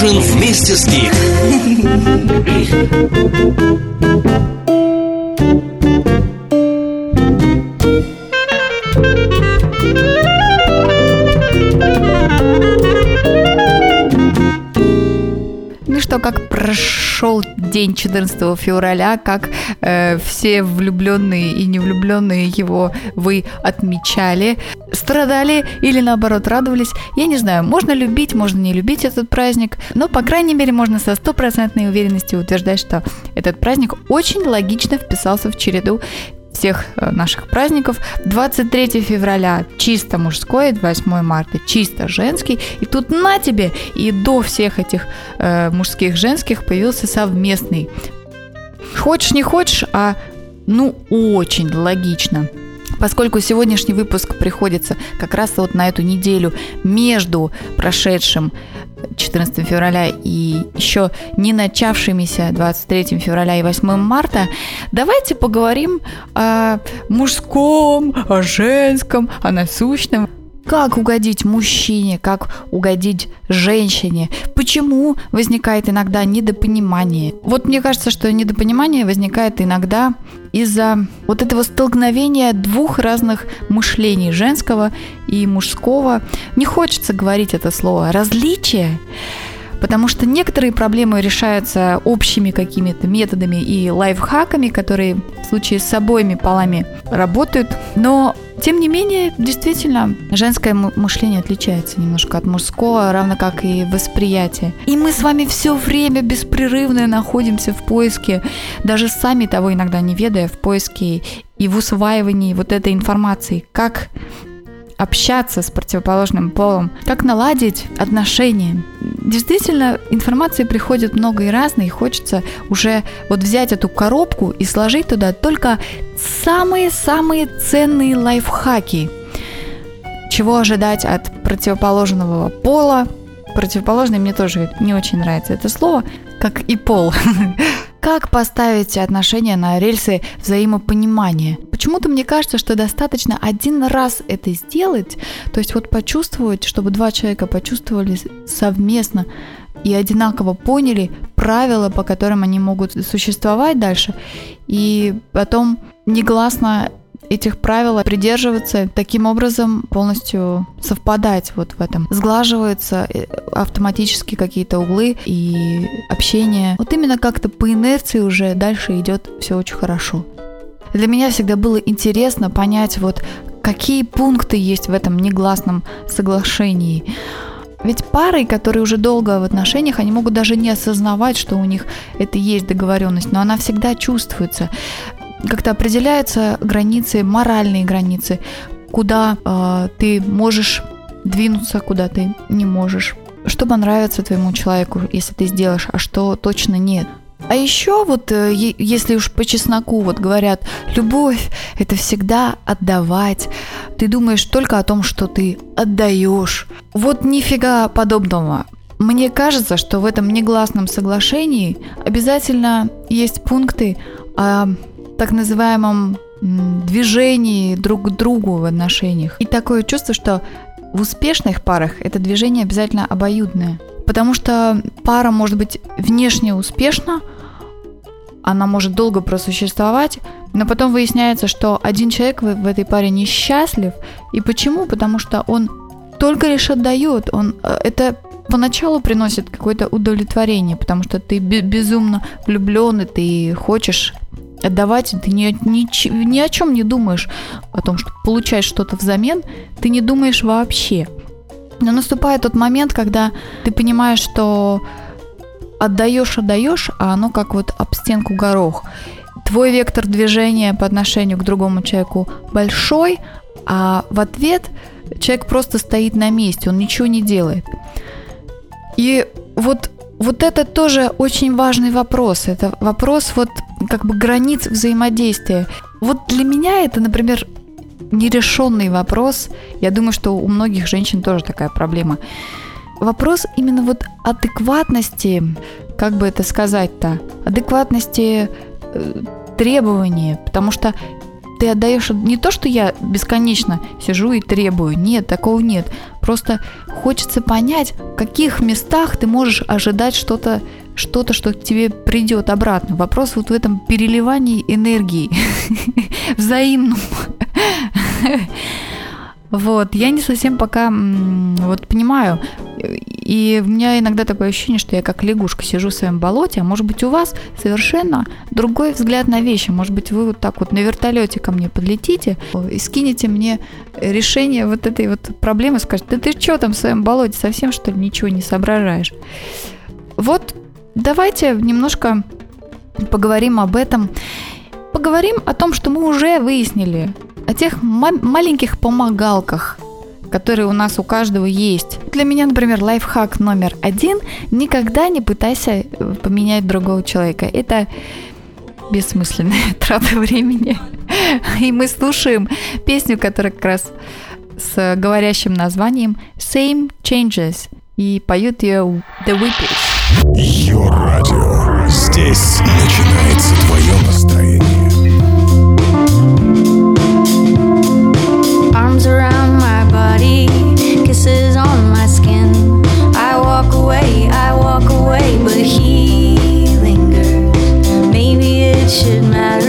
Ужин вместе с Гик. день 14 февраля, как э, все влюбленные и не влюбленные его вы отмечали, страдали или наоборот радовались. Я не знаю, можно любить, можно не любить этот праздник, но по крайней мере можно со стопроцентной уверенностью утверждать, что этот праздник очень логично вписался в череду всех э, наших праздников. 23 февраля чисто мужской, 8 марта чисто женский. И тут на тебе, и до всех этих э, мужских, женских появился совместный. Хочешь, не хочешь, а ну очень логично. Поскольку сегодняшний выпуск приходится как раз вот на эту неделю между прошедшим 14 февраля и еще не начавшимися 23 февраля и 8 марта, давайте поговорим о мужском, о женском, о насущном. Как угодить мужчине, как угодить женщине? Почему возникает иногда недопонимание? Вот мне кажется, что недопонимание возникает иногда из-за вот этого столкновения двух разных мышлений, женского и мужского. Не хочется говорить это слово «различие», Потому что некоторые проблемы решаются общими какими-то методами и лайфхаками, которые в случае с обоими полами работают. Но, тем не менее, действительно, женское мышление отличается немножко от мужского, равно как и восприятие. И мы с вами все время беспрерывно находимся в поиске, даже сами того иногда не ведая, в поиске и в усваивании вот этой информации, как общаться с противоположным полом, как наладить отношения. Действительно, информации приходит много и разной, и хочется уже вот взять эту коробку и сложить туда только самые-самые ценные лайфхаки. Чего ожидать от противоположного пола? Противоположный мне тоже не очень нравится это слово, как и пол. Как поставить отношения на рельсы взаимопонимания? Почему-то мне кажется, что достаточно один раз это сделать, то есть вот почувствовать, чтобы два человека почувствовали совместно и одинаково поняли правила, по которым они могут существовать дальше, и потом негласно этих правил придерживаться, таким образом полностью совпадать вот в этом. Сглаживаются э, автоматически какие-то углы и общение. Вот именно как-то по инерции уже дальше идет все очень хорошо. Для меня всегда было интересно понять, вот какие пункты есть в этом негласном соглашении. Ведь пары, которые уже долго в отношениях, они могут даже не осознавать, что у них это есть договоренность, но она всегда чувствуется как-то определяются границы, моральные границы, куда э, ты можешь двинуться, куда ты не можешь. Что понравится твоему человеку, если ты сделаешь, а что точно нет. А еще вот, э, если уж по чесноку вот говорят, любовь – это всегда отдавать. Ты думаешь только о том, что ты отдаешь. Вот нифига подобного. Мне кажется, что в этом негласном соглашении обязательно есть пункты о так называемом движении друг к другу в отношениях. И такое чувство, что в успешных парах это движение обязательно обоюдное. Потому что пара может быть внешне успешна, она может долго просуществовать, но потом выясняется, что один человек в, этой паре несчастлив. И почему? Потому что он только лишь отдает. Он, э, это поначалу приносит какое-то удовлетворение, потому что ты безумно влюблен, и ты хочешь отдавать, ты ни, ни, ни о чем не думаешь о том, что получаешь что-то взамен, ты не думаешь вообще. Но наступает тот момент, когда ты понимаешь, что отдаешь, отдаешь, а оно как вот об стенку горох. Твой вектор движения по отношению к другому человеку большой, а в ответ человек просто стоит на месте, он ничего не делает. И вот вот это тоже очень важный вопрос. Это вопрос вот как бы границ взаимодействия. Вот для меня это, например, нерешенный вопрос. Я думаю, что у многих женщин тоже такая проблема. Вопрос именно вот адекватности, как бы это сказать-то, адекватности э, требований, потому что ты отдаешь не то, что я бесконечно сижу и требую. Нет, такого нет. Просто хочется понять, в каких местах ты можешь ожидать что-то, что-то, что к тебе придет обратно. Вопрос вот в этом переливании энергии взаимном. Вот, я не совсем пока вот понимаю, и у меня иногда такое ощущение, что я как лягушка сижу в своем болоте, а может быть у вас совершенно другой взгляд на вещи. Может быть вы вот так вот на вертолете ко мне подлетите и скинете мне решение вот этой вот проблемы, скажете, да ты что там в своем болоте, совсем что ли ничего не соображаешь? Вот давайте немножко поговорим об этом. Поговорим о том, что мы уже выяснили, о тех маленьких помогалках, которые у нас у каждого есть. Для меня, например, лайфхак номер один – никогда не пытайся э, поменять другого человека. Это бессмысленная трата времени. И мы слушаем песню, которая как раз с говорящим названием Same Changes. И поют ее The Whippers. Ее радио. Здесь начинается твое настроение. Arms around my body, kisses on my skin. I walk away, I walk away, but he lingers. Maybe it should matter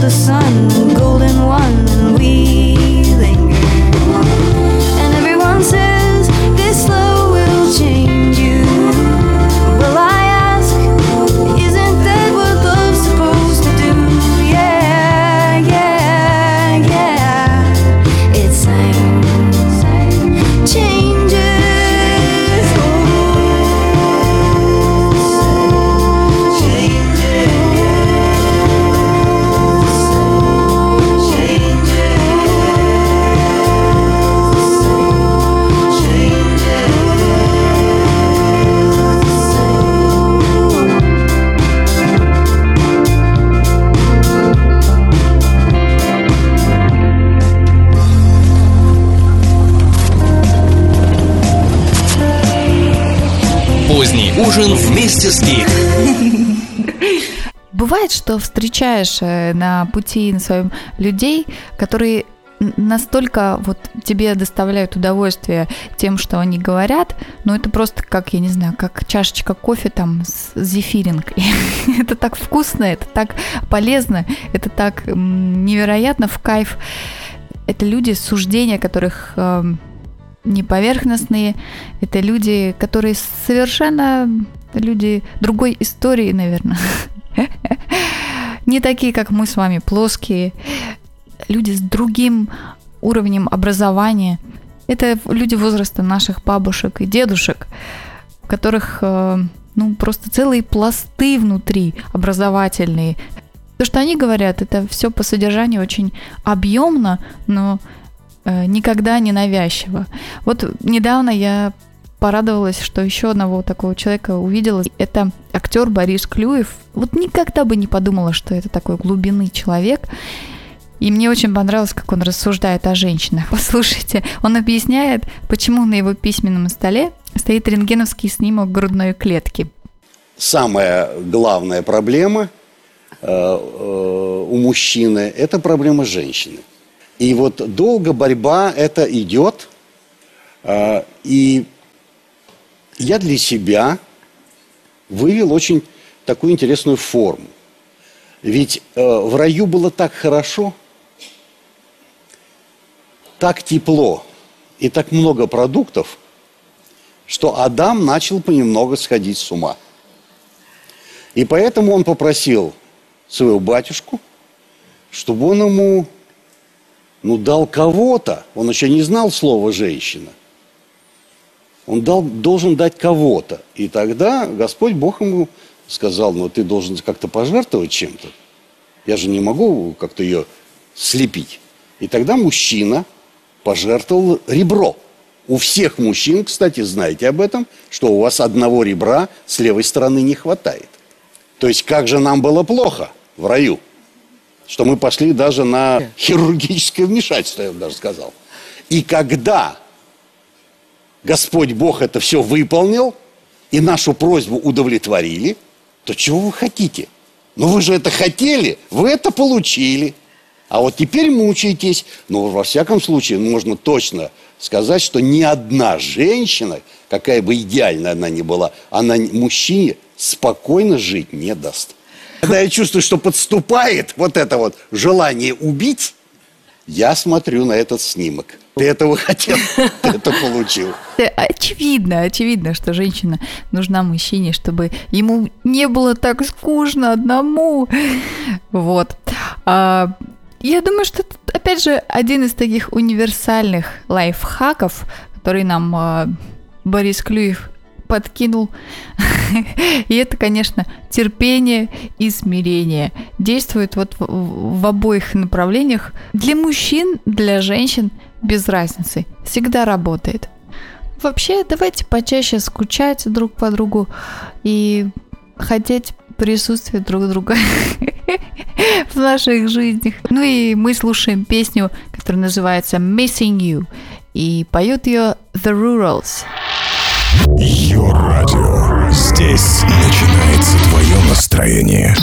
the sun, Бывает, что встречаешь э, на пути на своем людей, которые настолько вот тебе доставляют удовольствие тем, что они говорят, ну это просто как, я не знаю, как чашечка кофе там с зефиринкой. это так вкусно, это так полезно, это так невероятно в кайф. Это люди, суждения которых эм, не поверхностные, это люди, которые совершенно люди другой истории, наверное. Не такие, как мы с вами, плоские. Люди с другим уровнем образования. Это люди возраста наших бабушек и дедушек, у которых э, ну, просто целые пласты внутри образовательные. То, что они говорят, это все по содержанию очень объемно, но э, никогда не навязчиво. Вот недавно я порадовалась, что еще одного такого человека увидела. Это актер Борис Клюев. Вот никогда бы не подумала, что это такой глубины человек. И мне очень понравилось, как он рассуждает о женщинах. Послушайте, он объясняет, почему на его письменном столе стоит рентгеновский снимок грудной клетки. Самая главная проблема э, э, у мужчины – это проблема женщины. И вот долго борьба это идет, э, и я для себя вывел очень такую интересную форму. Ведь э, в раю было так хорошо, так тепло и так много продуктов, что Адам начал понемногу сходить с ума. И поэтому он попросил своего батюшку, чтобы он ему ну, дал кого-то, он еще не знал слова «женщина», он дал, должен дать кого-то. И тогда Господь Бог ему сказал, ну ты должен как-то пожертвовать чем-то. Я же не могу как-то ее слепить. И тогда мужчина пожертвовал ребро. У всех мужчин, кстати, знаете об этом, что у вас одного ребра с левой стороны не хватает. То есть как же нам было плохо в раю, что мы пошли даже на хирургическое вмешательство, я бы даже сказал. И когда Господь Бог это все выполнил, и нашу просьбу удовлетворили, то чего вы хотите? Ну вы же это хотели, вы это получили. А вот теперь мучаетесь. Но во всяком случае можно точно сказать, что ни одна женщина, какая бы идеальная она ни была, она мужчине спокойно жить не даст. Когда я чувствую, что подступает вот это вот желание убить, я смотрю на этот снимок. Ты этого хотел, ты это получил. Очевидно, очевидно, что женщина нужна мужчине, чтобы ему не было так скучно одному. Вот. А, я думаю, что это, опять же, один из таких универсальных лайфхаков, который нам а, Борис Клюев подкинул. И это, конечно, терпение и смирение. Действует вот в, в обоих направлениях. Для мужчин, для женщин без разницы. Всегда работает. Вообще, давайте почаще скучать друг по другу и хотеть присутствия друг друга в наших жизнях. Ну и мы слушаем песню, которая называется Missing You. И поют ее The Rurals. Йо-радио. Здесь начинается твое настроение.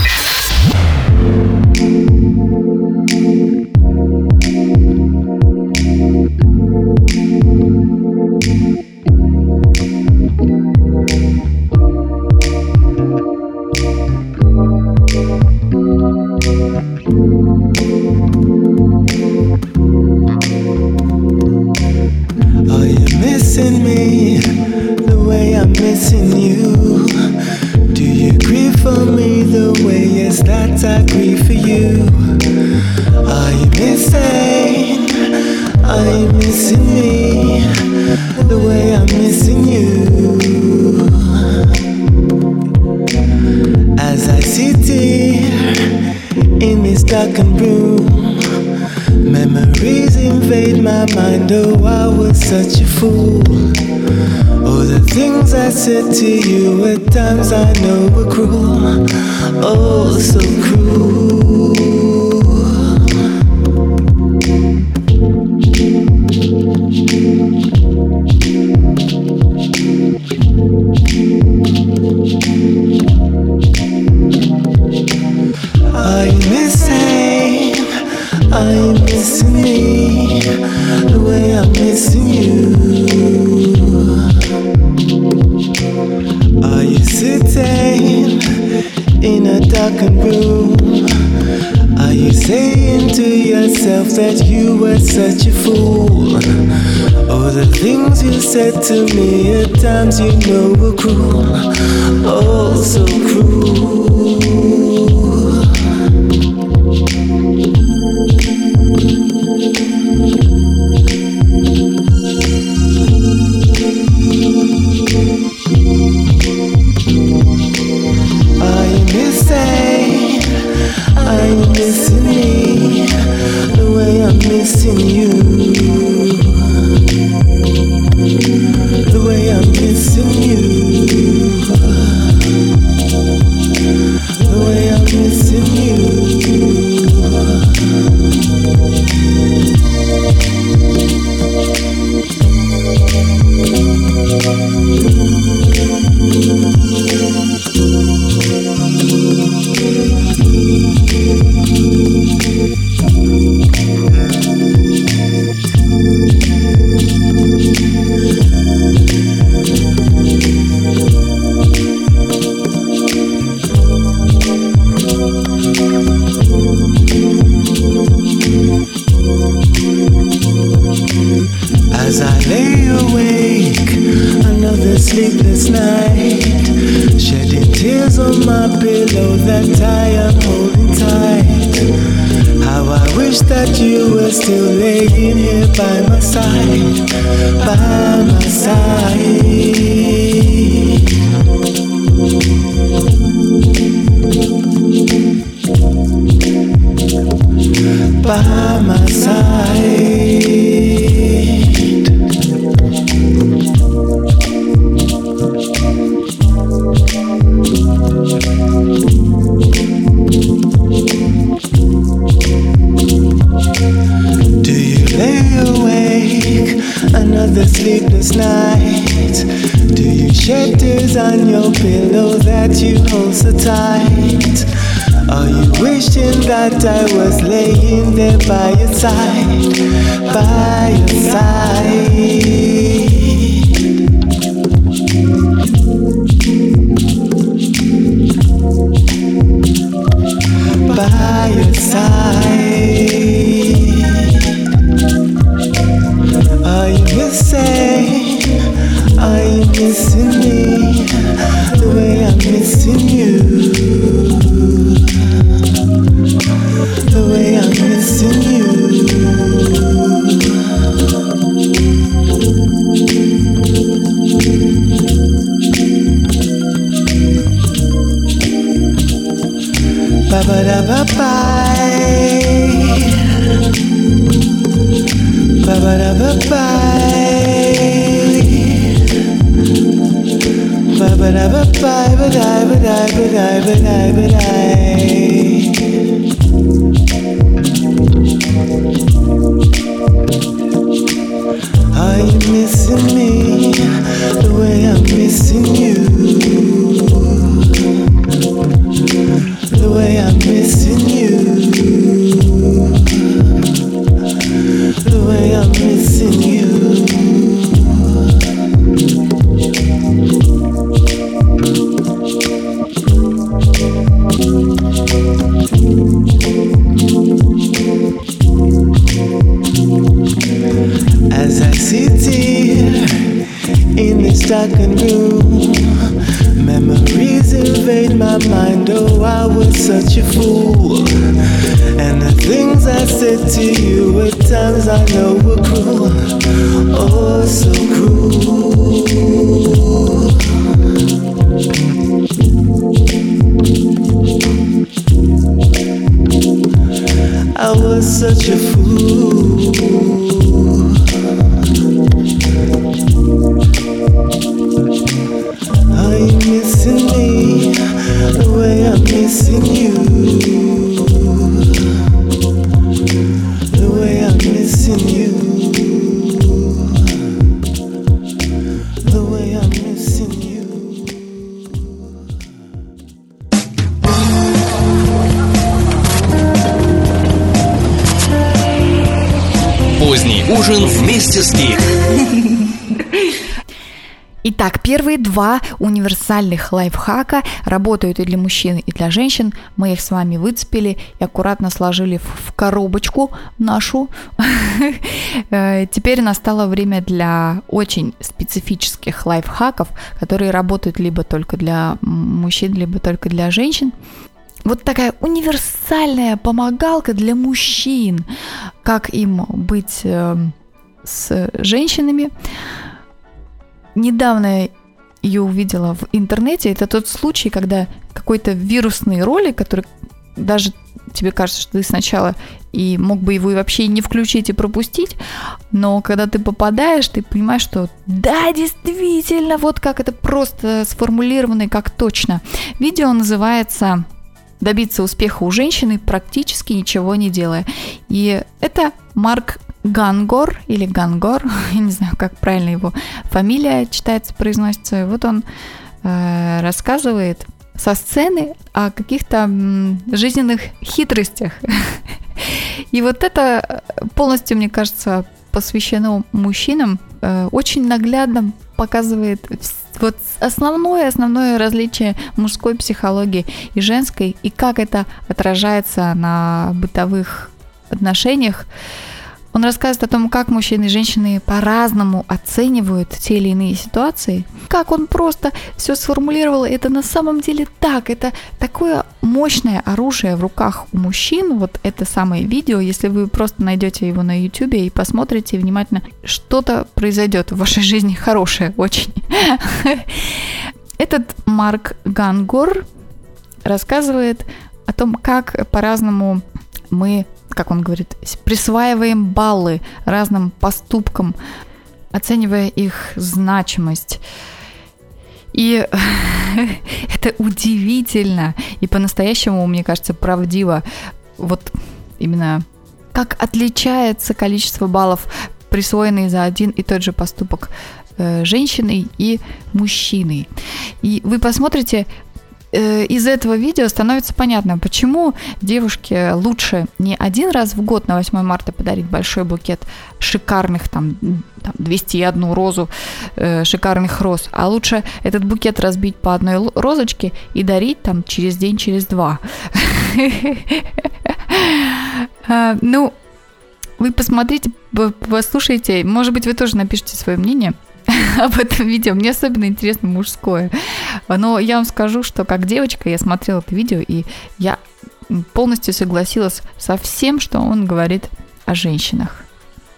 fool. Oh, the things I said to you at times I know were cruel. Oh, so cruel. show that I am holding tight. How I wish that you were still laying here by my side. Первые два универсальных лайфхака работают и для мужчин, и для женщин. Мы их с вами выцепили и аккуратно сложили в, коробочку нашу. Э, Теперь настало время для очень специфических лайфхаков, которые работают либо только для мужчин, либо только для женщин. Вот такая универсальная помогалка для мужчин, как им быть э, с женщинами. Недавно ее увидела в интернете. Это тот случай, когда какой-то вирусный ролик, который даже тебе кажется, что ты сначала и мог бы его и вообще не включить и пропустить, но когда ты попадаешь, ты понимаешь, что да, действительно, вот как это просто сформулировано и как точно. Видео называется «Добиться успеха у женщины, практически ничего не делая». И это Марк Гангор или Гангор, я не знаю, как правильно его фамилия читается, произносится. Вот он э, рассказывает со сцены о каких-то жизненных хитростях. И вот это полностью, мне кажется, посвящено мужчинам, э, очень наглядно показывает вот основное, основное различие мужской психологии и женской, и как это отражается на бытовых отношениях. Он рассказывает о том, как мужчины и женщины по-разному оценивают те или иные ситуации. Как он просто все сформулировал, это на самом деле так. Это такое мощное оружие в руках у мужчин. Вот это самое видео, если вы просто найдете его на YouTube и посмотрите внимательно, что-то произойдет в вашей жизни хорошее очень. Этот Марк Гангор рассказывает о том, как по-разному мы как он говорит, присваиваем баллы разным поступкам, оценивая их значимость. И это удивительно и по-настоящему, мне кажется, правдиво. Вот именно как отличается количество баллов, присвоенные за один и тот же поступок э, женщиной и мужчиной. И вы посмотрите, из этого видео становится понятно, почему девушке лучше не один раз в год на 8 марта подарить большой букет шикарных там, там 201 розу э, шикарных роз, а лучше этот букет разбить по одной розочке и дарить там через день, через два. А, Ну, вы посмотрите, послушайте, может быть, вы тоже напишите свое мнение об этом видео. Мне особенно интересно мужское. Но я вам скажу, что как девочка я смотрела это видео, и я полностью согласилась со всем, что он говорит о женщинах.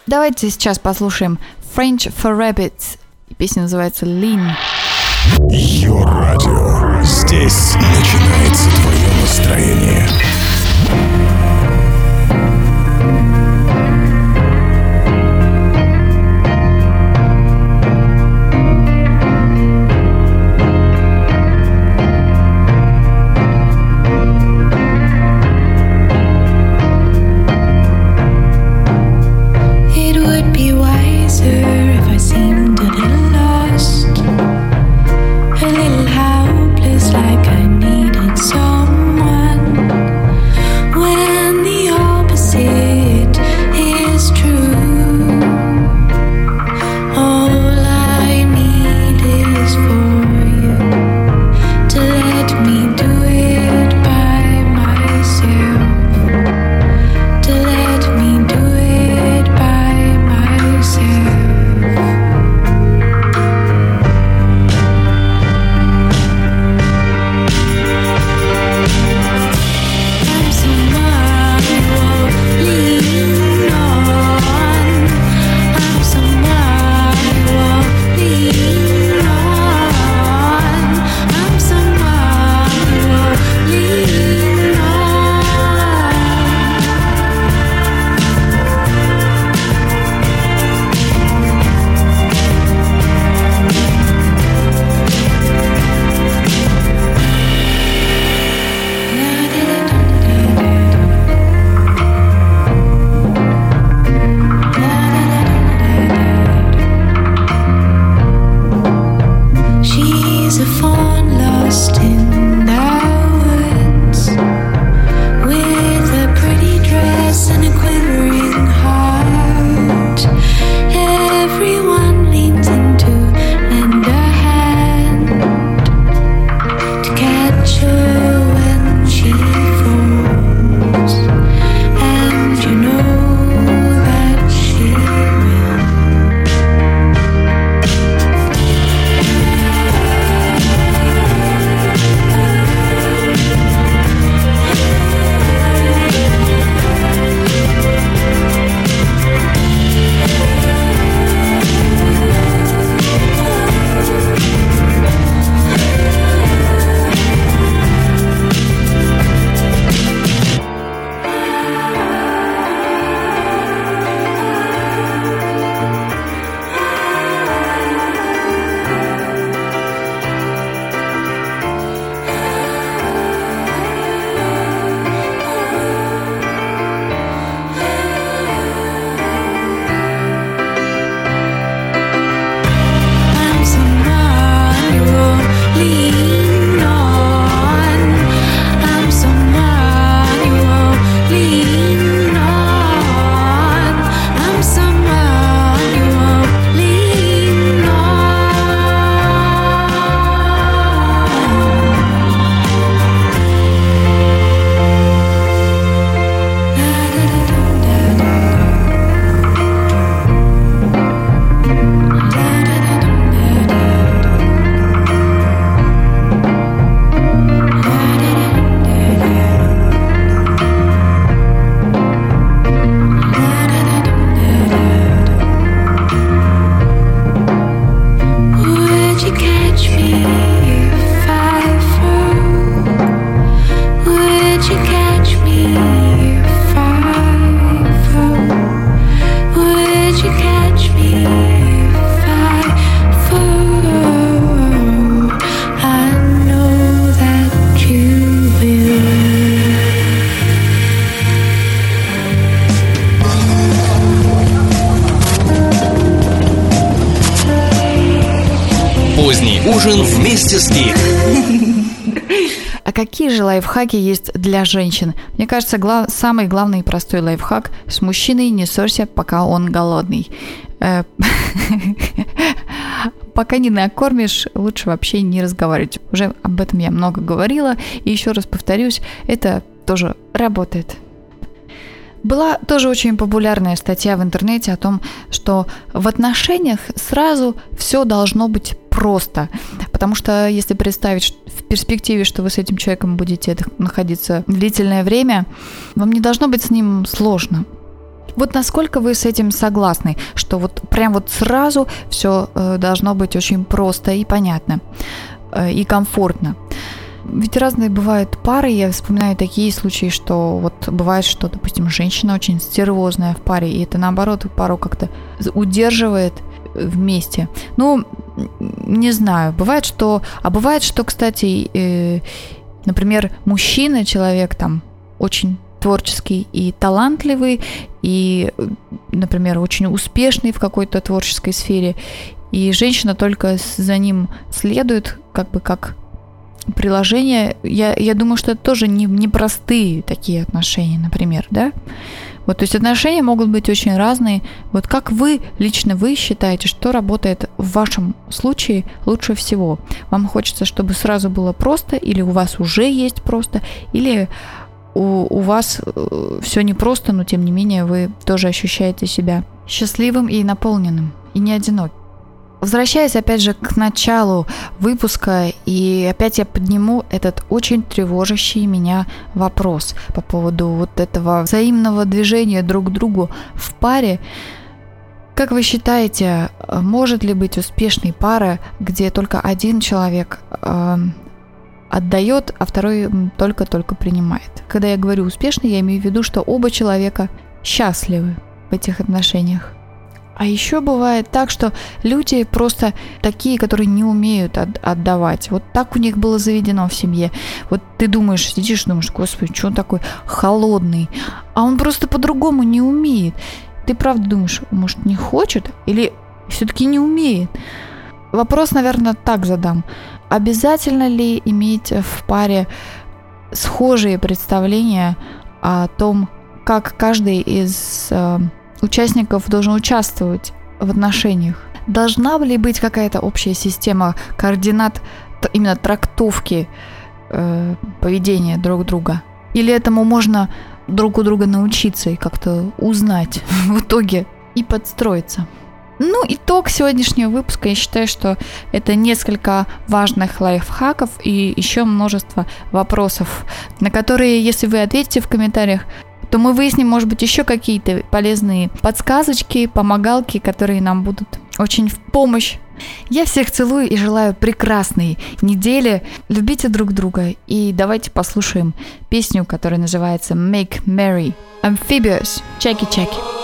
Давайте сейчас послушаем French for Rabbits. Песня называется Lean. Йо-радио. Здесь начинается твое настроение. Ужин вместе с Гик. А какие же лайфхаки есть для женщин? Мне кажется, гла- самый главный и простой лайфхак – с мужчиной не ссорься, пока он голодный. Э, Пока не накормишь, лучше вообще не разговаривать. Уже об этом я много говорила. И еще раз повторюсь, это тоже работает. Была тоже очень популярная статья в интернете о том, что в отношениях сразу все должно быть просто. Потому что если представить в перспективе, что вы с этим человеком будете находиться длительное время, вам не должно быть с ним сложно. Вот насколько вы с этим согласны, что вот прям вот сразу все должно быть очень просто и понятно э, и комфортно. Ведь разные бывают пары, я вспоминаю такие случаи, что вот бывает, что, допустим, женщина очень стервозная в паре, и это наоборот пару как-то удерживает вместе. Ну, не знаю, бывает, что... А бывает, что, кстати, э, например, мужчина, человек там очень творческий и талантливый, и, например, очень успешный в какой-то творческой сфере, и женщина только за ним следует, как бы как приложение. Я, я думаю, что это тоже не, непростые такие отношения, например, да? Вот, то есть отношения могут быть очень разные. Вот как вы, лично вы считаете, что работает в вашем случае лучше всего? Вам хочется, чтобы сразу было просто, или у вас уже есть просто, или у, у вас все непросто, но тем не менее вы тоже ощущаете себя счастливым и наполненным, и не одиноким. Возвращаясь опять же к началу выпуска, и опять я подниму этот очень тревожащий меня вопрос по поводу вот этого взаимного движения друг к другу в паре. Как вы считаете, может ли быть успешной пара, где только один человек э, отдает, а второй только-только принимает? Когда я говорю успешный, я имею в виду, что оба человека счастливы в этих отношениях. А еще бывает так, что люди просто такие, которые не умеют от- отдавать. Вот так у них было заведено в семье. Вот ты думаешь, сидишь, думаешь, господи, что он такой холодный? А он просто по-другому не умеет. Ты правда думаешь, может, не хочет или все-таки не умеет? Вопрос, наверное, так задам. Обязательно ли иметь в паре схожие представления о том, как каждый из э, участников должен участвовать в отношениях? Должна ли быть какая-то общая система координат именно трактовки э, поведения друг друга? Или этому можно друг у друга научиться и как-то узнать в итоге и подстроиться? Ну, итог сегодняшнего выпуска, я считаю, что это несколько важных лайфхаков и еще множество вопросов, на которые, если вы ответите в комментариях, то мы выясним, может быть, еще какие-то полезные подсказочки, помогалки, которые нам будут очень в помощь. Я всех целую и желаю прекрасной недели. Любите друг друга и давайте послушаем песню, которая называется Make Merry. Amphibious. Чеки-чеки.